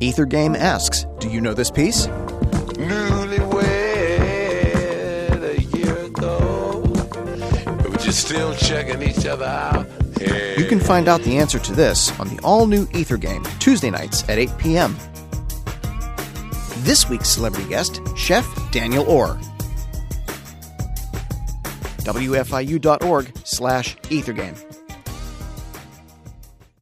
Ether Game asks, Do you know this piece? Still checking each other out. Hey. You can find out the answer to this on the all new Ether Game, Tuesday nights at 8 p.m. This week's celebrity guest, Chef Daniel Orr. WFIU.org slash Ethergame.